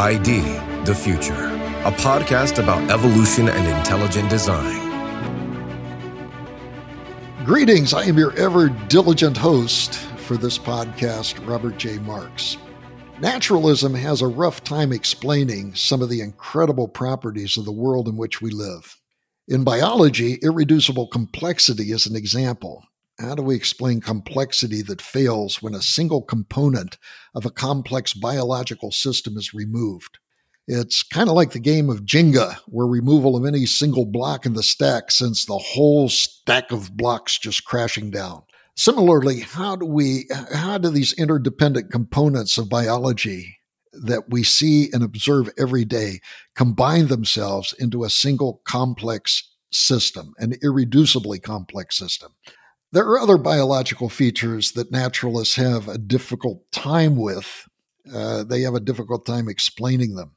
ID The Future, a podcast about evolution and intelligent design. Greetings. I am your ever diligent host for this podcast, Robert J. Marks. Naturalism has a rough time explaining some of the incredible properties of the world in which we live. In biology, irreducible complexity is an example. How do we explain complexity that fails when a single component of a complex biological system is removed? It's kind of like the game of Jenga, where removal of any single block in the stack sends the whole stack of blocks just crashing down. Similarly, how do we how do these interdependent components of biology that we see and observe every day combine themselves into a single complex system, an irreducibly complex system? There are other biological features that naturalists have a difficult time with. Uh, they have a difficult time explaining them.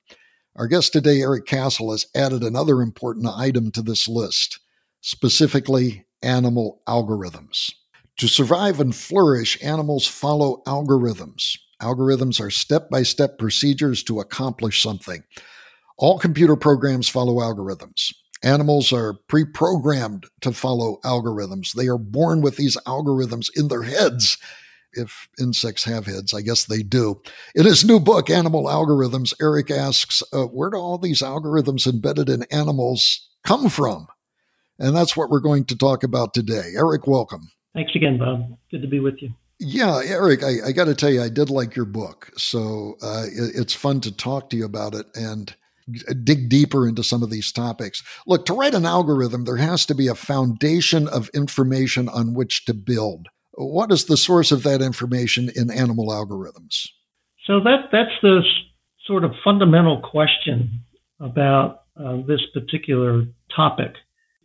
Our guest today, Eric Cassell, has added another important item to this list, specifically animal algorithms. To survive and flourish, animals follow algorithms. Algorithms are step by step procedures to accomplish something. All computer programs follow algorithms. Animals are pre programmed to follow algorithms. They are born with these algorithms in their heads. If insects have heads, I guess they do. In his new book, Animal Algorithms, Eric asks, uh, Where do all these algorithms embedded in animals come from? And that's what we're going to talk about today. Eric, welcome. Thanks again, Bob. Good to be with you. Yeah, Eric, I, I got to tell you, I did like your book. So uh, it, it's fun to talk to you about it. And dig deeper into some of these topics. Look, to write an algorithm, there has to be a foundation of information on which to build. What is the source of that information in animal algorithms? So that that's the sort of fundamental question about uh, this particular topic.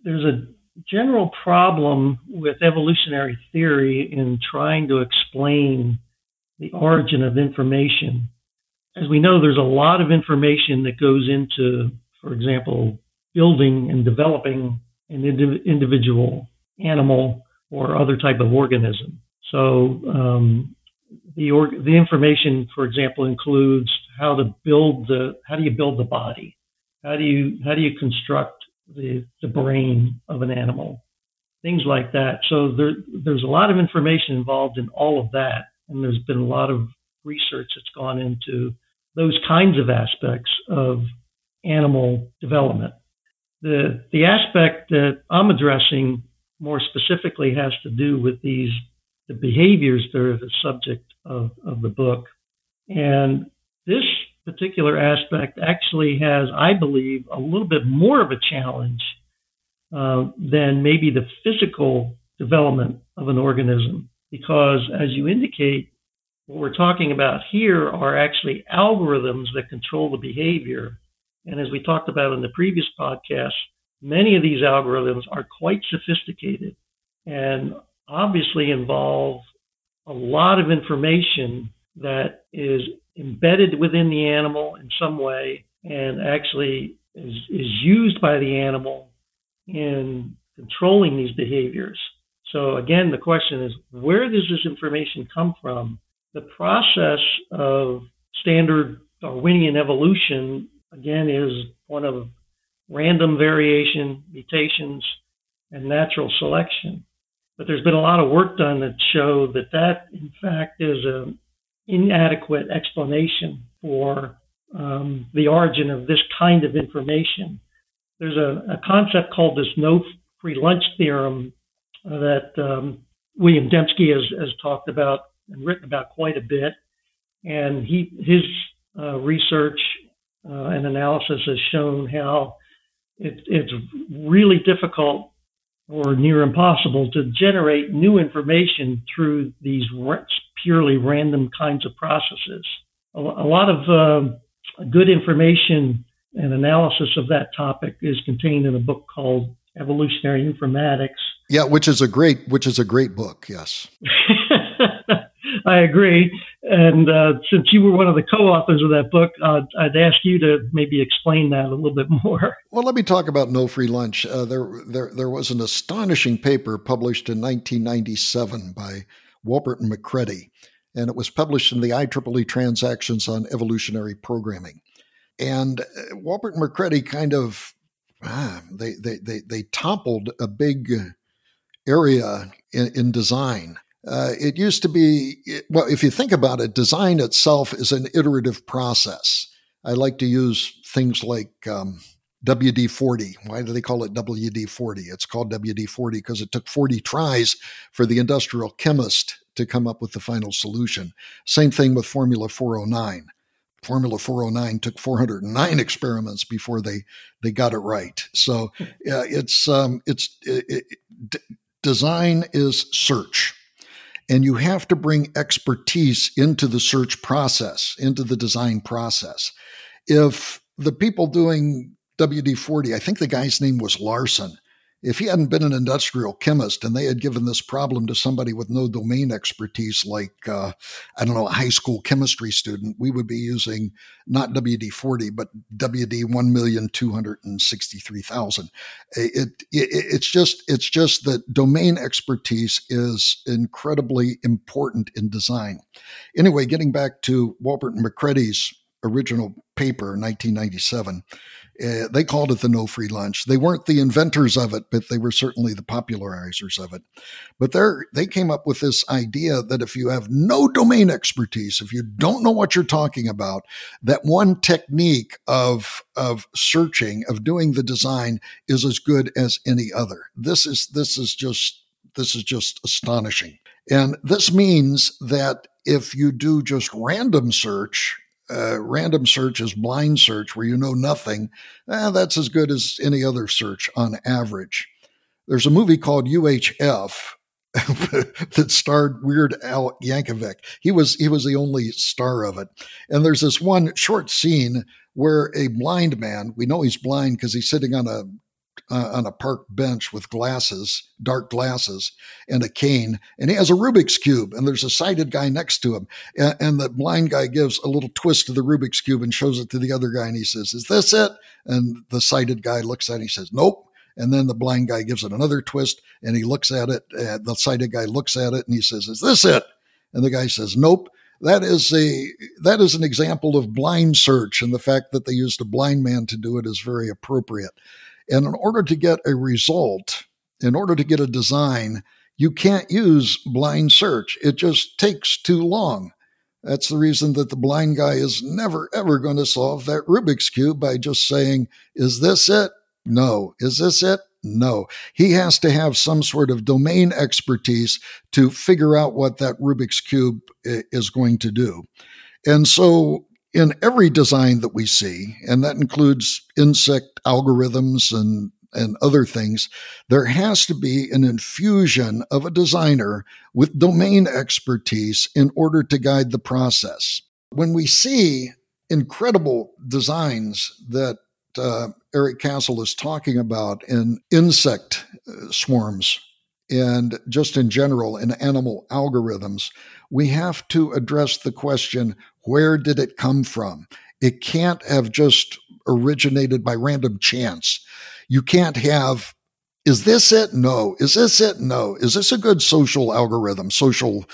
There's a general problem with evolutionary theory in trying to explain the origin of information as we know, there's a lot of information that goes into, for example, building and developing an indiv- individual animal or other type of organism. So um, the the information, for example, includes how to build the how do you build the body, how do you how do you construct the the brain of an animal, things like that. So there there's a lot of information involved in all of that, and there's been a lot of research that's gone into those kinds of aspects of animal development. The, the aspect that I'm addressing more specifically has to do with these the behaviors that are the subject of, of the book. And this particular aspect actually has, I believe, a little bit more of a challenge uh, than maybe the physical development of an organism. Because as you indicate, what we're talking about here are actually algorithms that control the behavior. And as we talked about in the previous podcast, many of these algorithms are quite sophisticated and obviously involve a lot of information that is embedded within the animal in some way and actually is, is used by the animal in controlling these behaviors. So again, the question is, where does this information come from? The process of standard Darwinian evolution, again, is one of random variation, mutations, and natural selection. But there's been a lot of work done that show that that, in fact, is an inadequate explanation for um, the origin of this kind of information. There's a, a concept called this no free lunch theorem that um, William Dembski has, has talked about and written about quite a bit. And he his uh, research uh, and analysis has shown how it, it's really difficult or near impossible to generate new information through these purely random kinds of processes. A, a lot of uh, good information and analysis of that topic is contained in a book called Evolutionary Informatics. Yeah, which is a great which is a great book. Yes. I agree. And uh, since you were one of the co-authors of that book, uh, I'd ask you to maybe explain that a little bit more. Well, let me talk about No Free Lunch. Uh, there, there, there was an astonishing paper published in 1997 by Wolpert and Macready, and it was published in the IEEE Transactions on Evolutionary Programming. And uh, Wolpert and Macready kind of ah, they, they they they toppled a big area in, in design. Uh, it used to be well, if you think about it, design itself is an iterative process. I like to use things like um, WD 40. Why do they call it WD 40? It's called WD 40 because it took 40 tries for the industrial chemist to come up with the final solution. Same thing with Formula 409. Formula 409 took 409 experiments before they they got it right. So yeah, it's um, it's it, it, d- design is search, and you have to bring expertise into the search process, into the design process. If the people doing WD 40, I think the guy's name was Larson if he hadn't been an industrial chemist and they had given this problem to somebody with no domain expertise, like, uh, I don't know, a high school chemistry student, we would be using not WD 40, but WD 1,263,000. It, it, it's just, it's just that domain expertise is incredibly important in design. Anyway, getting back to Wolpert and Macready's original paper, 1997, uh, they called it the no free lunch. They weren't the inventors of it, but they were certainly the popularizers of it. But they came up with this idea that if you have no domain expertise, if you don't know what you're talking about, that one technique of of searching, of doing the design, is as good as any other. This is this is just this is just astonishing. And this means that if you do just random search, uh, random search is blind search where you know nothing, eh, that's as good as any other search on average. There's a movie called UHF that starred Weird Al Yankovic. He was he was the only star of it. And there's this one short scene where a blind man, we know he's blind because he's sitting on a uh, on a park bench with glasses, dark glasses, and a cane. And he has a Rubik's Cube, and there's a sighted guy next to him. And, and, the blind guy gives a little twist to the Rubik's Cube and shows it to the other guy, and he says, Is this it? And the sighted guy looks at it and he says, Nope. And then the blind guy gives it another twist, and he looks at it. And the sighted guy looks at it, and he says, Is this it? And the guy says, Nope that is a that is an example of blind search and the fact that they used a blind man to do it is very appropriate and in order to get a result, in order to get a design, you can't use blind search. It just takes too long. That's the reason that the blind guy is never, ever going to solve that Rubik's Cube by just saying, Is this it? No. Is this it? No. He has to have some sort of domain expertise to figure out what that Rubik's Cube is going to do. And so in every design that we see, and that includes insect algorithms and and other things, there has to be an infusion of a designer with domain expertise in order to guide the process. When we see incredible designs that uh, Eric Cassell is talking about in insect uh, swarms and just in general in animal algorithms, we have to address the question where did it come from? It can't have just originated by random chance. You can't have, is this it? No. Is this it? No. Is this a good social algorithm, social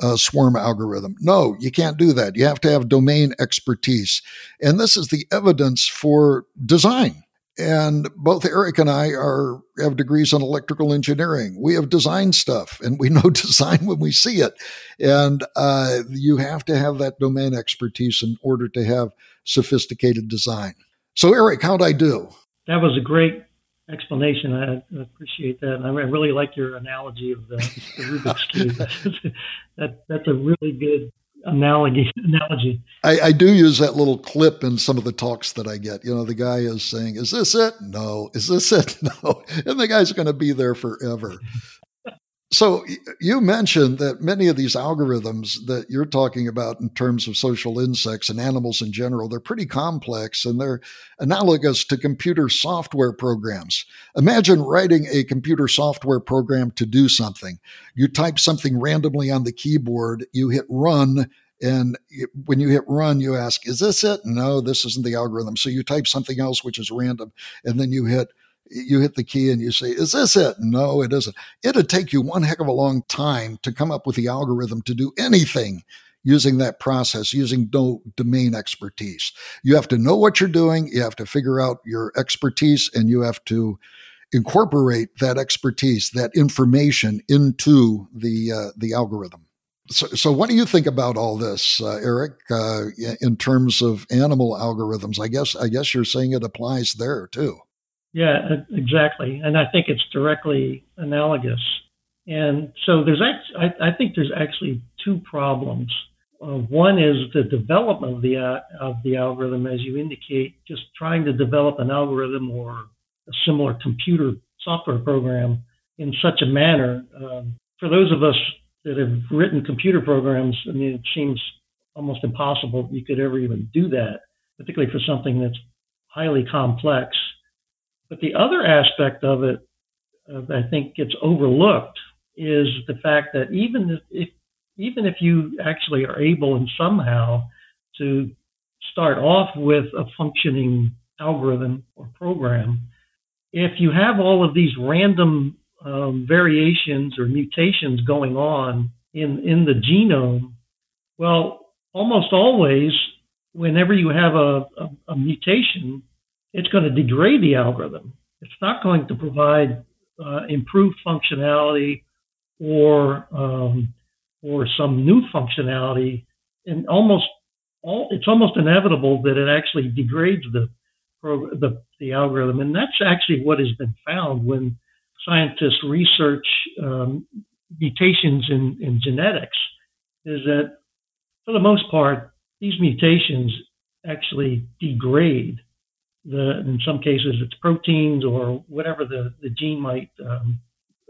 uh, swarm algorithm? No, you can't do that. You have to have domain expertise. And this is the evidence for design. And both Eric and I are have degrees in electrical engineering. We have designed stuff, and we know design when we see it. And uh, you have to have that domain expertise in order to have sophisticated design. So, Eric, how'd I do? That was a great explanation. I appreciate that. I really like your analogy of the, the Rubik's cube. that that's a really good analogy. analogy. I, I, do use that little clip in some of the talks that I get. You know, the guy is saying, "Is this it? No. Is this it? No." And the guy's going to be there forever. So you mentioned that many of these algorithms that you're talking about in terms of social insects and animals in general, they're pretty complex and they're analogous to computer software programs. Imagine writing a computer software program to do something. You type something randomly on the keyboard, you hit run, and when you hit run, you ask, Is this it? No, this isn't the algorithm. So you type something else which is random, and then you hit you hit the key and you say, Is this it? No, it isn't. It'd take you one heck of a long time to come up with the algorithm to do anything using that process, using no domain expertise. You have to know what you're doing. You have to figure out your expertise and you have to incorporate that expertise, that information into the, uh, the algorithm. So, so what do you think about all this, uh, Eric? Uh, in terms of animal algorithms, I guess I guess you're saying it applies there too. Yeah, exactly, and I think it's directly analogous. And so there's I, I think there's actually two problems. Uh, one is the development of the uh, of the algorithm, as you indicate, just trying to develop an algorithm or a similar computer software program in such a manner. Um, for those of us that have written computer programs, I mean, it seems almost impossible you could ever even do that, particularly for something that's highly complex. But the other aspect of it, uh, I think, gets overlooked is the fact that even if, even if you actually are able and somehow to start off with a functioning algorithm or program, if you have all of these random um, variations or mutations going on in, in the genome, well, almost always, whenever you have a, a, a mutation, it's going to degrade the algorithm. It's not going to provide uh, improved functionality or um, or some new functionality, and almost all it's almost inevitable that it actually degrades the the, the algorithm, and that's actually what has been found when scientists research um, mutations in, in genetics is that for the most part, these mutations actually degrade the, in some cases it's proteins or whatever the, the gene might, um,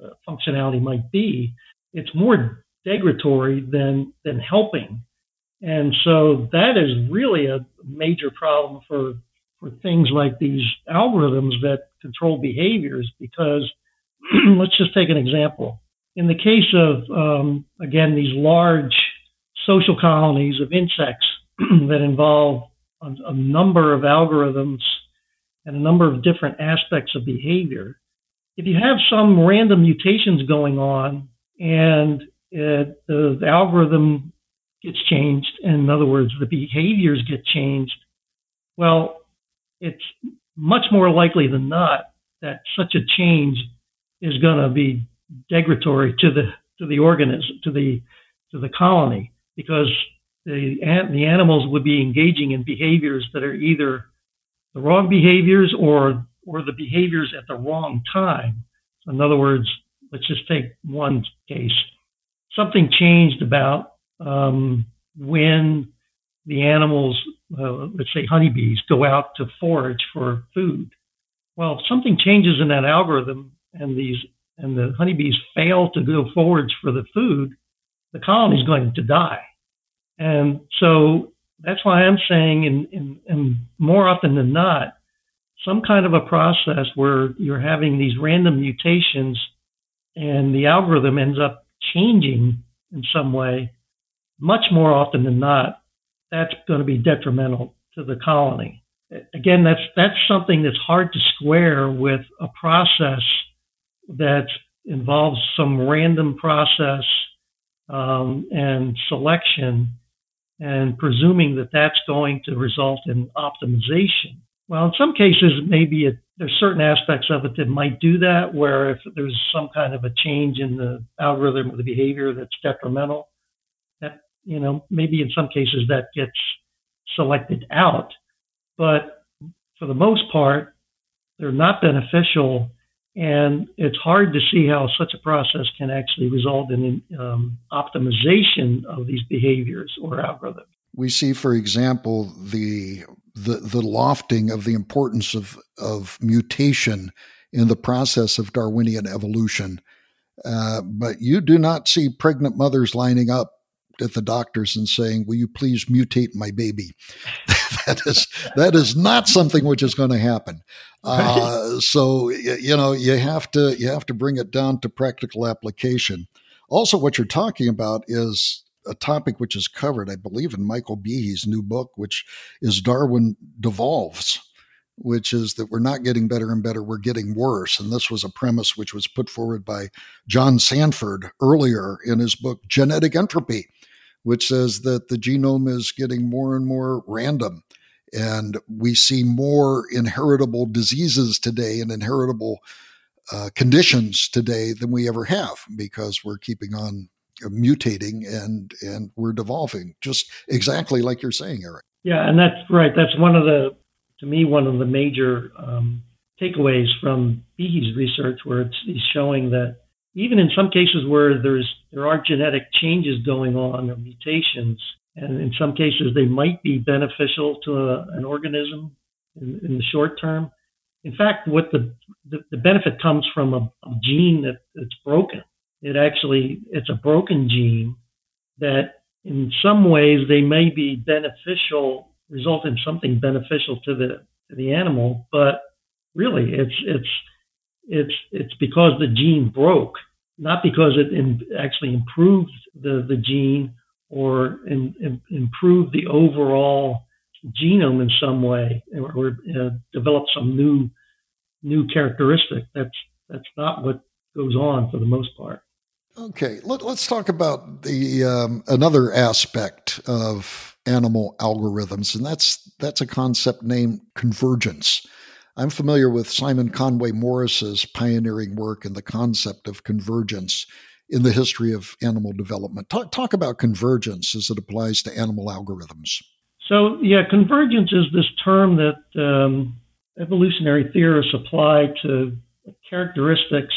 uh, functionality might be. It's more degradatory than, than helping. And so that is really a major problem for, for things like these algorithms that control behaviors because let's just take an example. In the case of, um, again, these large social colonies of insects that involve a, a, number of algorithms and a number of different aspects of behavior, if you have some random mutations going on and it, the, the algorithm gets changed, in other words, the behaviors get changed, well, it's much more likely than not that such a change is going to be degradatory to the to the organism to the to the colony because the the animals would be engaging in behaviors that are either the wrong behaviors or or the behaviors at the wrong time. In other words, let's just take one case. Something changed about um, when the animals, uh, let's say honeybees, go out to forage for food. Well, if something changes in that algorithm and these and the honeybees fail to go forage for the food, the colony is going to die. And so that's why I'm saying, in, in, in more often than not, some kind of a process where you're having these random mutations and the algorithm ends up changing in some way, much more often than not, that's going to be detrimental to the colony. Again, that's that's something that's hard to square with a process that involves some random process um, and selection and presuming that that's going to result in optimization. Well, in some cases, maybe it, there's certain aspects of it that might do that, where if there's some kind of a change in the algorithm or the behavior that's detrimental, that, you know, maybe in some cases that gets selected out. But for the most part, they're not beneficial and it's hard to see how such a process can actually result in um, optimization of these behaviors or algorithms. We see, for example, the the, the lofting of the importance of, of mutation in the process of Darwinian evolution. Uh, but you do not see pregnant mothers lining up at the doctors and saying, "Will you please mutate my baby?" that is that is not something which is going to happen. Uh, so you know you have to you have to bring it down to practical application. Also, what you're talking about is a topic which is covered, I believe, in Michael Behe's new book, which is Darwin Devolves, which is that we're not getting better and better, we're getting worse. And this was a premise which was put forward by John Sanford earlier in his book, Genetic Entropy, which says that the genome is getting more and more random. And we see more inheritable diseases today and inheritable uh, conditions today than we ever have because we're keeping on mutating and and we're devolving just exactly like you're saying eric yeah and that's right that's one of the to me one of the major um, takeaways from Behe's research where it's he's showing that even in some cases where there's there are genetic changes going on or mutations and in some cases they might be beneficial to a, an organism in, in, the short term. In fact what the the, the benefit comes from a, a gene that, that's broken. It actually it's a broken gene that in some ways they may be beneficial, result in something beneficial to the to the animal, but really it's it's it's it's because the gene broke, not because it in, actually improved the the gene or in, in, improved the overall genome in some way or, or uh, develop some new new characteristic. That's that's not what goes on for the most part. Okay, Let, us talk about the um, another aspect of animal algorithms, and that's that's a concept named convergence. I'm familiar with Simon Conway Morris's pioneering work in the concept of convergence in the history of animal development. Talk, talk about convergence as it applies to animal algorithms. So, yeah, convergence is this term that um, evolutionary theorists apply to characteristics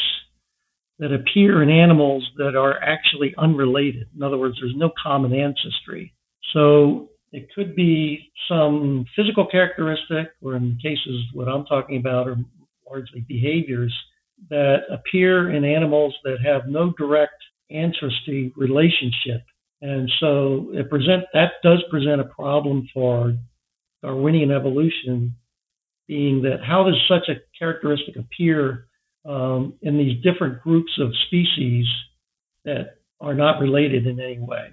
that appear in animals that are actually unrelated. In other words, there's no common ancestry. So it could be some physical characteristic, or in cases what I'm talking about are largely behaviors that appear in animals that have no direct ancestry relationship. And so it present that does present a problem for Darwinian evolution, being that how does such a characteristic appear um, in these different groups of species that are not related in any way.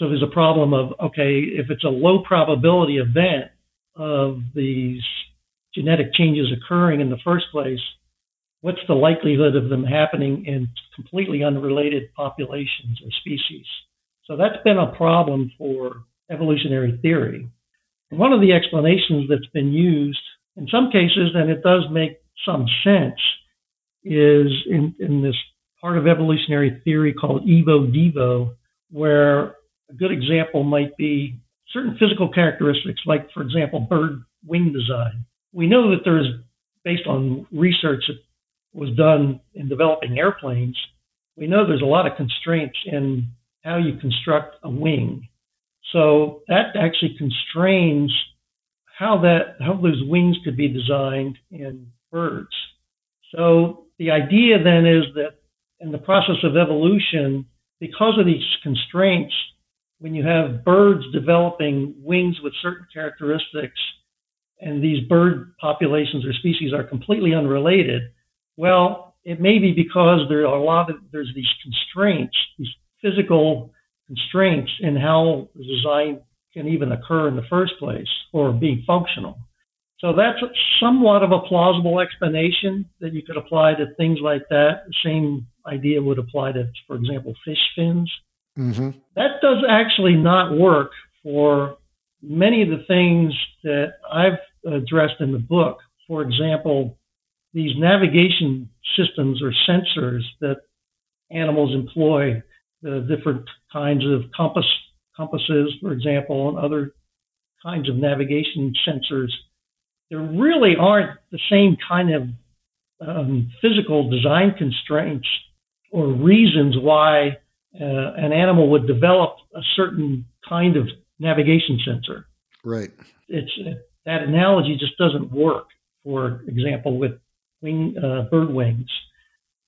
So there's a problem of okay, if it's a low probability event of these genetic changes occurring in the first place, what's the likelihood of them happening in completely unrelated populations or species? So that's been a problem for evolutionary theory. One of the explanations that's been used in some cases, and it does make some sense, is in, in this part of evolutionary theory called Evo Devo, where a good example might be certain physical characteristics, like, for example, bird wing design. We know that there's, based on research that was done in developing airplanes, we know there's a lot of constraints in how you construct a wing. So that actually constrains how that how those wings could be designed in birds. So the idea then is that in the process of evolution, because of these constraints, when you have birds developing wings with certain characteristics, and these bird populations or species are completely unrelated, well, it may be because there are a lot of there's these constraints, these physical constraints in how the design can even occur in the first place or be functional. So that's somewhat of a plausible explanation that you could apply to things like that. The same idea would apply to, for example, fish fins. Mm-hmm. That does actually not work for many of the things that I've addressed in the book. For example, these navigation systems or sensors that animals employ, the different kinds of compass compasses, for example, and other kinds of navigation sensors there really aren't the same kind of um, physical design constraints or reasons why uh, an animal would develop a certain kind of navigation sensor. Right. It's that analogy just doesn't work. For example, with wing uh, bird wings,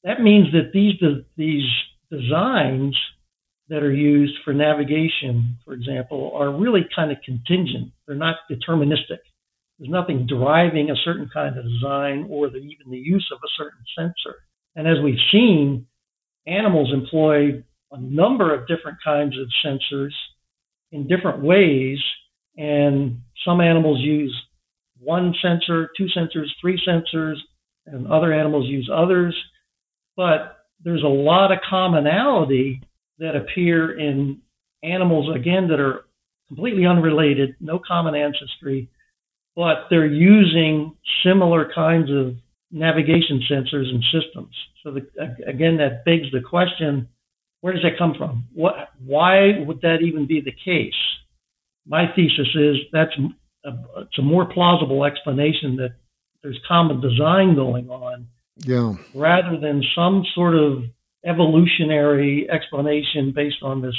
that means that these these designs that are used for navigation, for example, are really kind of contingent. They're not deterministic. There's nothing driving a certain kind of design or the, even the use of a certain sensor. And as we've seen, animals employ a number of different kinds of sensors in different ways. And some animals use one sensor, two sensors, three sensors, and other animals use others. But there's a lot of commonality that appear in animals, again, that are completely unrelated, no common ancestry, but they're using similar kinds of navigation sensors and systems. So the, again, that begs the question: Where does that come from? What? Why would that even be the case? My thesis is that's a, it's a more plausible explanation that there's common design going on, yeah, rather than some sort of evolutionary explanation based on this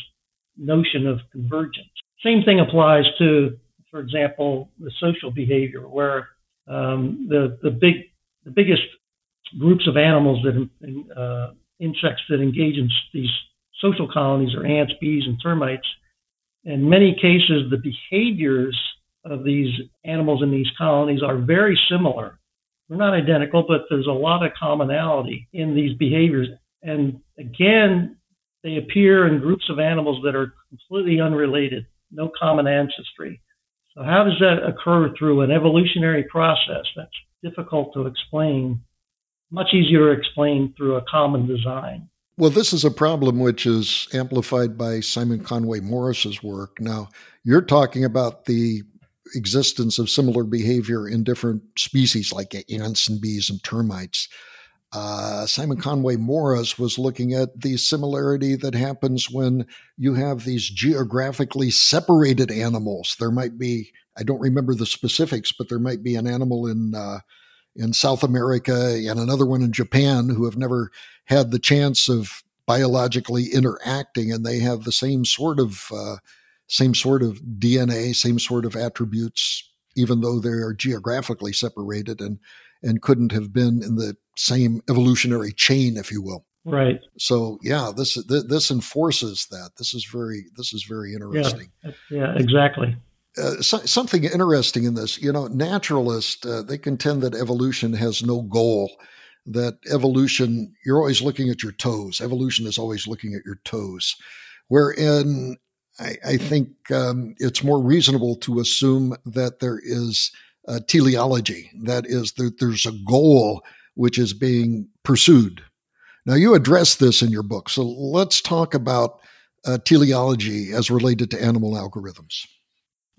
notion of convergence. Same thing applies to, for example, the social behavior, where um, the the big the biggest groups of animals that uh, insects that engage in these social colonies are ants, bees, and termites. In many cases, the behaviors of these animals in these colonies are very similar. They're not identical, but there's a lot of commonality in these behaviors. And again, they appear in groups of animals that are completely unrelated, no common ancestry. So, how does that occur through an evolutionary process? That's difficult to explain, much easier to explain through a common design. Well, this is a problem which is amplified by Simon Conway Morris's work. Now, you're talking about the existence of similar behavior in different species like ants and bees and termites. Uh, Simon Conway Morris was looking at the similarity that happens when you have these geographically separated animals. There might be, I don't remember the specifics, but there might be an animal in uh, in South America and another one in Japan who have never had the chance of biologically interacting, and they have the same sort of uh, same sort of DNA, same sort of attributes, even though they are geographically separated and and couldn't have been in the same evolutionary chain, if you will. Right. So yeah, this this enforces that. This is very this is very interesting. Yeah, yeah exactly. Uh, so, something interesting in this, you know, naturalists uh, they contend that evolution has no goal. That evolution, you're always looking at your toes. Evolution is always looking at your toes. Wherein I, I think um, it's more reasonable to assume that there is uh, teleology. That is, that there's a goal which is being pursued. Now, you address this in your book, so let's talk about uh, teleology as related to animal algorithms.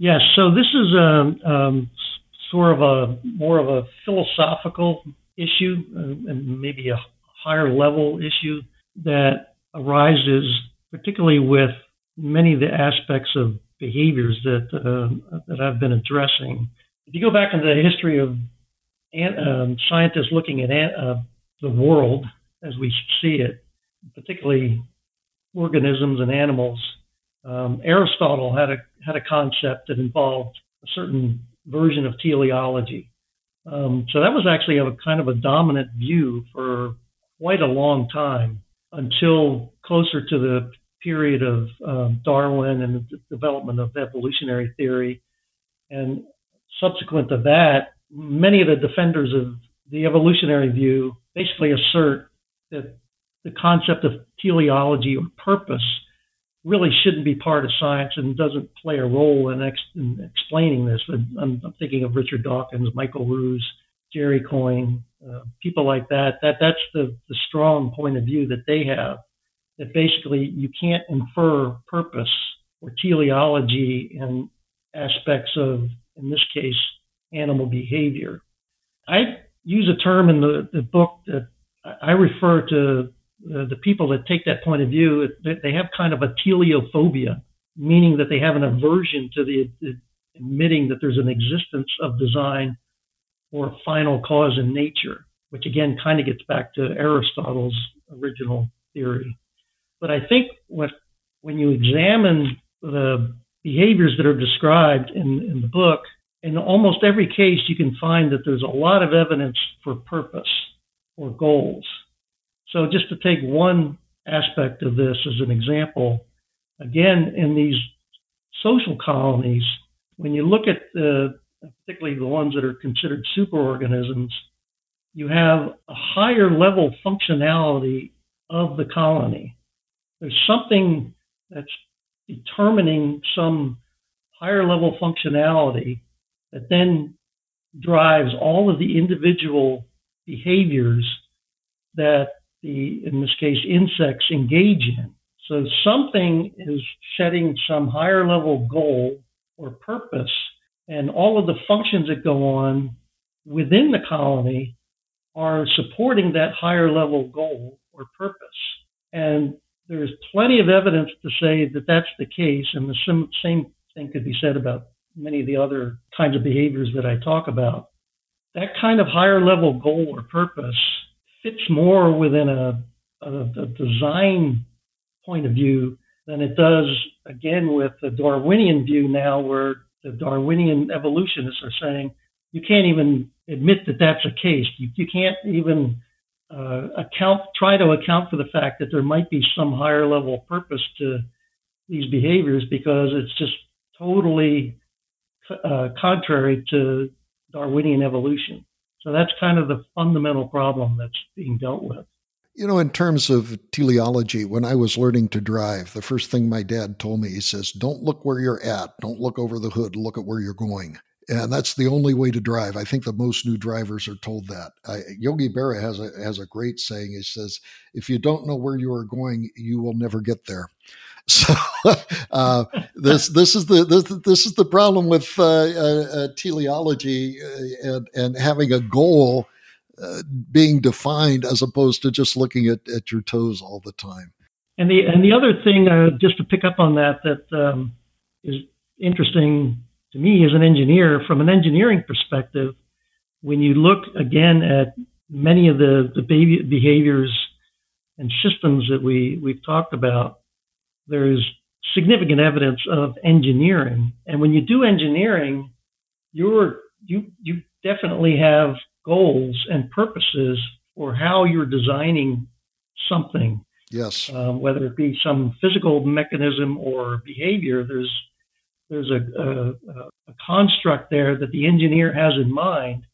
Yes, so this is a um, sort of a more of a philosophical issue uh, and maybe a higher level issue that arises particularly with many of the aspects of behaviors that uh, that I've been addressing. If you go back into the history of um, scientists looking at uh, the world as we see it, particularly organisms and animals, um, Aristotle had a had a concept that involved a certain version of teleology. Um, so that was actually a kind of a dominant view for quite a long time until closer to the period of um, Darwin and the development of evolutionary theory. And subsequent to that, many of the defenders of the evolutionary view basically assert that the concept of teleology or purpose really shouldn't be part of science and doesn't play a role in, ex- in explaining this. I'm, I'm, thinking of Richard Dawkins, Michael Ruse, Jerry Coyne, uh, people like that. That that's the, the strong point of view that they have. That basically you can't infer purpose or teleology in aspects of in this case, animal behavior. I use a term in the, the book that I refer to uh, the people that take that point of view. They have kind of a teleophobia, meaning that they have an aversion to the, the admitting that there's an existence of design or final cause in nature, which again kind of gets back to Aristotle's original theory. But I think what when you examine the behaviors that are described in, in the book, in almost every case, you can find that there's a lot of evidence for purpose or goals. So, just to take one aspect of this as an example, again, in these social colonies, when you look at the, particularly the ones that are considered superorganisms, you have a higher level functionality of the colony. There's something that's determining some higher level functionality that then drives all of the individual behaviors that the, in this case, insects engage in. So something is setting some higher level goal or purpose, and all of the functions that go on within the colony are supporting that higher level goal or purpose. And there's plenty of evidence to say that that's the case, and the same thing could be said about many of the other kinds of behaviors that I talk about. That kind of higher level goal or purpose fits more within a, a, a design point of view than it does, again, with the Darwinian view now, where the Darwinian evolutionists are saying you can't even admit that that's a case. You, you can't even uh, account, try to account for the fact that there might be some higher level purpose to these behaviors because it's just totally uh, contrary to Darwinian evolution. So that's kind of the fundamental problem that's being dealt with. You know, in terms of teleology, when I was learning to drive, the first thing my dad told me, he says, Don't look where you're at. Don't look over the hood. Look at where you're going. And that's the only way to drive. I think that most new drivers are told that. I, Yogi Berra has a has a great saying. He says, "If you don't know where you are going, you will never get there." So uh, this this is the this, this is the problem with uh, uh, uh teleology uh, and and having a goal uh, being defined as opposed to just looking at, at your toes all the time. And the and the other thing, just to pick up on that, that um, is interesting to me as an engineer, from an engineering perspective, when you look again at many of the, the behaviors and systems that we, we've talked about, there's significant evidence of engineering. And when you do engineering, you're, you, you definitely have goals and purposes for how you're designing something. Yes. Um, whether it be some physical mechanism or behavior, there's there's a, a, a construct there that the engineer has in mind.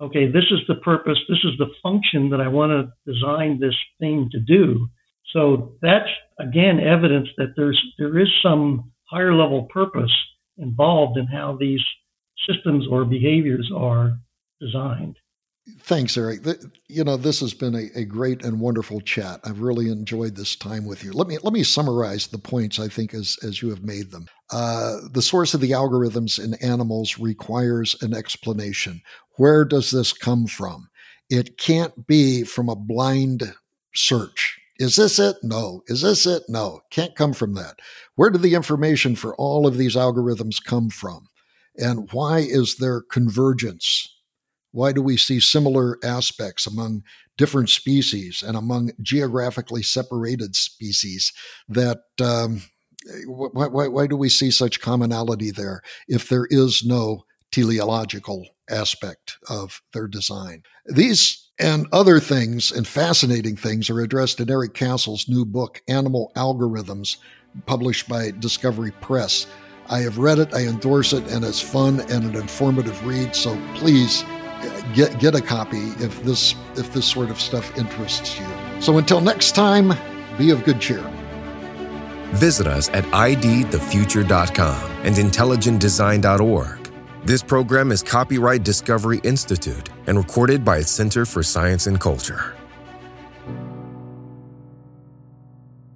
Okay, this is the purpose, this is the function that I want to design this thing to do. So that's again evidence that there's there is some higher level purpose involved in how these systems or behaviors are designed. Thanks, Eric. You know, this has been a, a, great and wonderful chat. I've really enjoyed this time with you. Let me let me summarize the points I think as as you have made them. Uh, the source of the algorithms in animals requires an explanation. Where does this come from? It can't be from a blind search. Is this it? No. Is this it? No. Can't come from that. Where did the information for all of these algorithms come from? And why is there convergence? Why do we see similar aspects among different species and among geographically separated species that um, why, why, why do we see such commonality there if there is no teleological aspect of their design? These and other things and fascinating things are addressed in Eric Cassell's new book, Animal Algorithms, published by Discovery Press. I have read it, I endorse it, and it's fun and an informative read. So please uh, get get a copy if this if this sort of stuff interests you. So until next time, be of good cheer. Visit us at idthefuture.com and intelligentdesign.org. This program is copyright Discovery Institute and recorded by its Center for Science and Culture.